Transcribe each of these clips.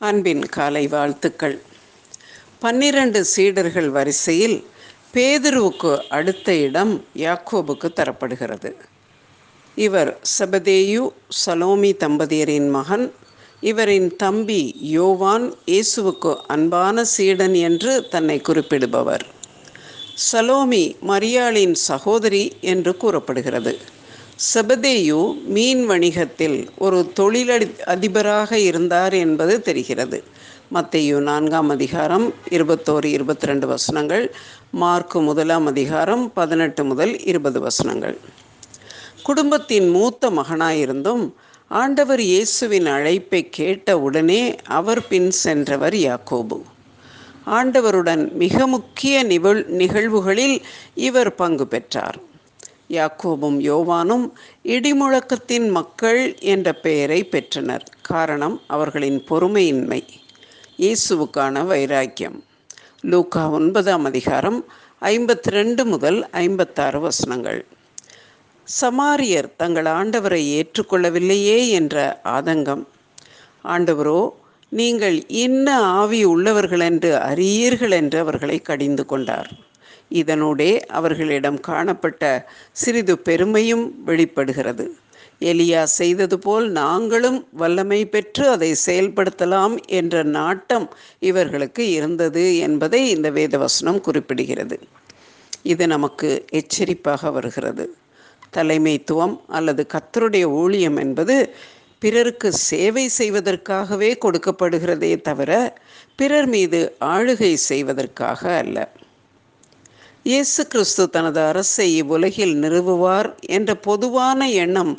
அன்பின் காலை வாழ்த்துக்கள். பன்னிரண்டு சீடர்கள் வரிசையில் பேதுருவுக்கு அடுத்த இடம் யாக்கோபுக்கு தரப்படுகிறது. இவர் செபதேயு சலோமி தம்பதியரின் மகன். இவரின் தம்பி யோவான் இயேசுவுக்கு அன்பான சீடன் என்று தன்னை குறிப்பிடுபவர். சலோமி மரியாளின் சகோதரி என்று கூறப்படுகிறது. செபதேயு மீன் வணிகத்தில் ஒரு தொழிலடி அதிபராக இருந்தார் என்பது தெரிகிறது. மத்தையு நான்காம் அதிகாரம் இருபத்தோரு இருபத்தி ரெண்டு வசனங்கள் மார்க்கு முதலாம் அதிகாரம் பதினெட்டு முதல் இருபது வசனங்கள். குடும்பத்தின் மூத்த மகனாயிருந்தும் ஆண்டவர் இயேசுவின் அழைப்பை கேட்ட உடனே அவர் பின் சென்றவர் யாக்கோபு. ஆண்டவருடன் மிக முக்கிய நிகழ் நிகழ்வுகளில் இவர் பங்கு பெற்றார். யாக்கோபும் யோவானும் இடிமுழக்கத்தின் மக்கள் என்ற பெயரை பெற்றனர். காரணம் அவர்களின் பொறுமையின்மை. இயேசுவுக்கான வைராக்கியம். லூக்கா ஒன்பதாம் அதிகாரம் ஐம்பத்தி ரெண்டு முதல் ஐம்பத்தாறு வசனங்கள். சமாரியர் தங்கள் ஆண்டவரை ஏற்றுக்கொள்ளவில்லையே என்ற ஆதங்கம். ஆண்டவரோ நீங்கள் இன்ன ஆவி உள்ளவர்கள் என்று அறியீர்கள் என்று அவர்களை கடிந்து கொண்டார். இதனூடே அவர்களிடம் காணப்பட்ட சிறிது பெருமையும் வெளிப்படுகிறது. எலியா செய்தது போல் நாங்களும் வல்லமை பெற்று அதை செயல்படுத்தலாம் என்ற நாட்டம் இவர்களுக்கு இருந்தது என்பதை இந்த வேதவசனம் குறிப்பிடுகிறது. இது நமக்கு எச்சரிப்பாக வருகிறது. தலைமைத்துவம் அல்லது கத்தருடைய ஊழியம் என்பது பிறருக்கு சேவை செய்வதற்காகவே கொடுக்கப்படுகிறதே தவிர பிறர் மீது ஆளுகை செய்வதற்காக அல்ல. இயேசு கிறிஸ்து தனது அரசை இவ்வுலகில் நிறுவுவார் என்ற பொதுவான எண்ணம்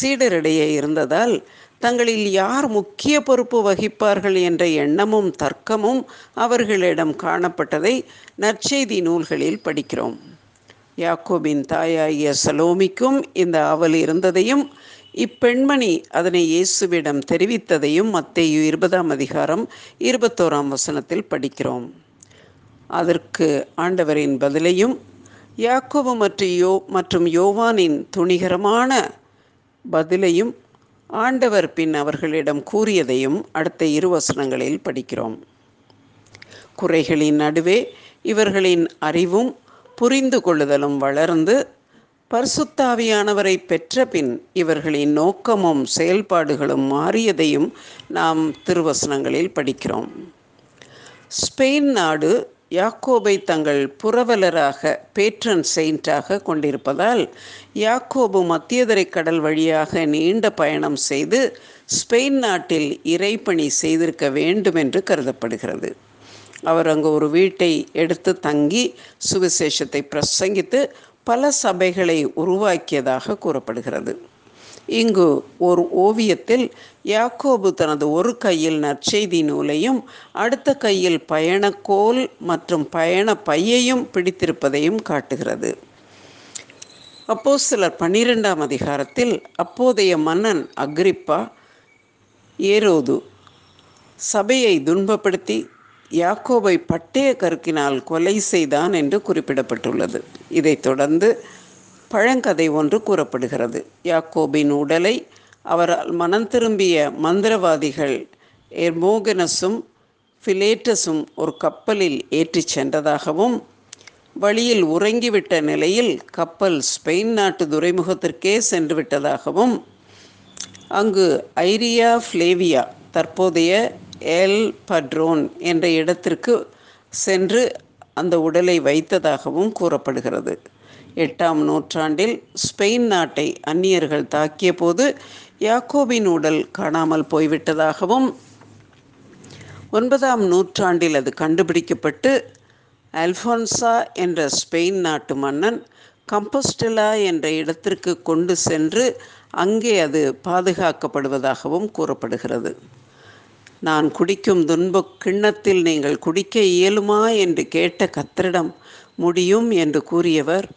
சீடரிடையே இருந்ததால் தங்களில் யார் முக்கிய பொறுப்பு வகிப்பார்கள் என்ற எண்ணமும் தர்க்கமும் அவர்களிடம் காணப்பட்டதை நற்செய்தி நூல்களில் படிக்கிறோம். யாக்கோபின் தாயாகிய சலோமிக்கும் இந்த ஆவல் இருந்ததையும் இப்பெண்மணி அதனை இயேசுவிடம் தெரிவித்ததையும் மத்தேயு இருபதாம் அதிகாரம் இருபத்தோராம் வசனத்தில் படிக்கிறோம். அதற்கு ஆண்டவரின் பதிலையும் யாக்கோபு மற்றும் யோ மற்றும் யோவானின் துணிகரமான பதிலையும் ஆண்டவர் பின் அவர்களிடம் கூறியதையும் அடுத்த இரு வசனங்களில் படிக்கிறோம். குறைகளின் நடுவே இவர்களின் அறிவும் புரிந்து கொள்ளுதலும் வளர்ந்து பரிசுத்தாவியானவரை பெற்ற பின் இவர்களின் நோக்கமும் செயல்பாடுகளும் மாறியதையும் நாம் திருவசனங்களில் படிக்கிறோம். ஸ்பெயின் நாடு யாக்கோபை தங்கள் புரவலராக பேட்ரன் செயின்ட்டாக கொண்டிருப்பதால் யாக்கோபு மத்தியதரை கடல் வழியாக நீண்ட பயணம் செய்து ஸ்பெயின் நாட்டில் இறைப்பணி செய்திருக்க வேண்டும் என்று கருதப்படுகிறது. அவர் அங்கு ஒரு வீட்டை எடுத்து தங்கி சுவிசேஷத்தை பிரசங்கித்து பல சபைகளை உருவாக்கியதாக கூறப்படுகிறது. இங்கு ஒரு ஓவியத்தில் யாக்கோபு தனது ஒரு கையில் நற்செய்தி நூலையும் அடுத்த கையில் பயணக்கோல் மற்றும் பயண பையையும் பிடித்திருப்பதையும் காட்டுகிறது. அப்போ சிலர் பன்னிரெண்டாம் அதிகாரத்தில் அப்போதைய மன்னன் அக்ரிப்பா ஏரோது சபையை துன்பப்படுத்தி யாக்கோபை பட்டய கருக்கினால் கொலை செய்தான் என்று குறிப்பிடப்பட்டுள்ளது. இதைத் தொடர்ந்து பழங்கதை ஒன்று கூறப்படுகிறது. யாக்கோபின் உடலை அவரால் மனம் திரும்பிய மந்திரவாதிகள் எர்மோகனஸும் ஃபிலேட்டஸும் ஒரு கப்பலில் ஏற்றிச் சென்றதாகவும் வழியில் உறங்கிவிட்ட நிலையில் கப்பல் ஸ்பெயின் நாட்டு துறைமுகத்திற்கே சென்று விட்டதாகவும் அங்கு ஐரியா ஃப்ளேவியா தற்போதைய எல் பட்ரோன் என்ற இடத்திற்கு சென்று அந்த உடலை வைத்ததாகவும் கூறப்படுகிறது. எட்டாம் நூற்றாண்டில் ஸ்பெயின் நாட்டை அந்நியர்கள் தாக்கிய போது யாக்கோபின் உடல் காணாமல் போய்விட்டதாகவும் ஒன்பதாம் நூற்றாண்டில் அது கண்டுபிடிக்கப்பட்டு அல்ஃபான்சா என்ற ஸ்பெயின் நாட்டு மன்னன் கம்போஸ்டிலா என்ற இடத்திற்கு கொண்டு சென்று அங்கே அது பாதுகாக்கப்படுவதாகவும் கூறப்படுகிறது. நான் குடிக்கும் துன்பக் கிண்ணத்தில் நீங்கள் குடிக்க இயலுமா? என்று கேட்ட கத்தரிடம் முடியும் என்று கூறியவர்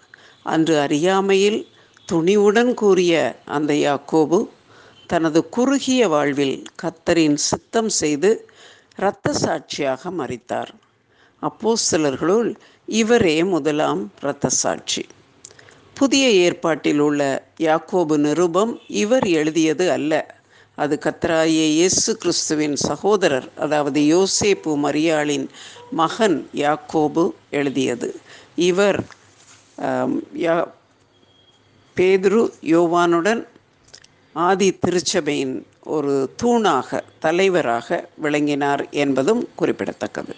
அன்று அறியாமையில் துணிவுடன் கூறிய அந்த யாக்கோபு தனது குறுகிய வாழ்வில் கத்தரின் சித்தம் செய்து இரத்த சாட்சியாக மறித்தார் அப்போ சிலர்களுள் இவரே முதலாம் இரத்த சாட்சி. புதிய ஏற்பாட்டில் உள்ள யாக்கோபு நிருபம் இவர் எழுதியது அல்ல. அது கத்தராகிய இயேசு கிறிஸ்துவின் சகோதரர் அதாவது யோசேப்பு மரியாளின் மகன் யாக்கோபு எழுதியது. இவர் பேதுரு யோவானுடன் ஆதி திருச்சபையின் ஒரு தூணாக தலைவராக விளங்கினார் என்பதும் குறிப்பிடத்தக்கது.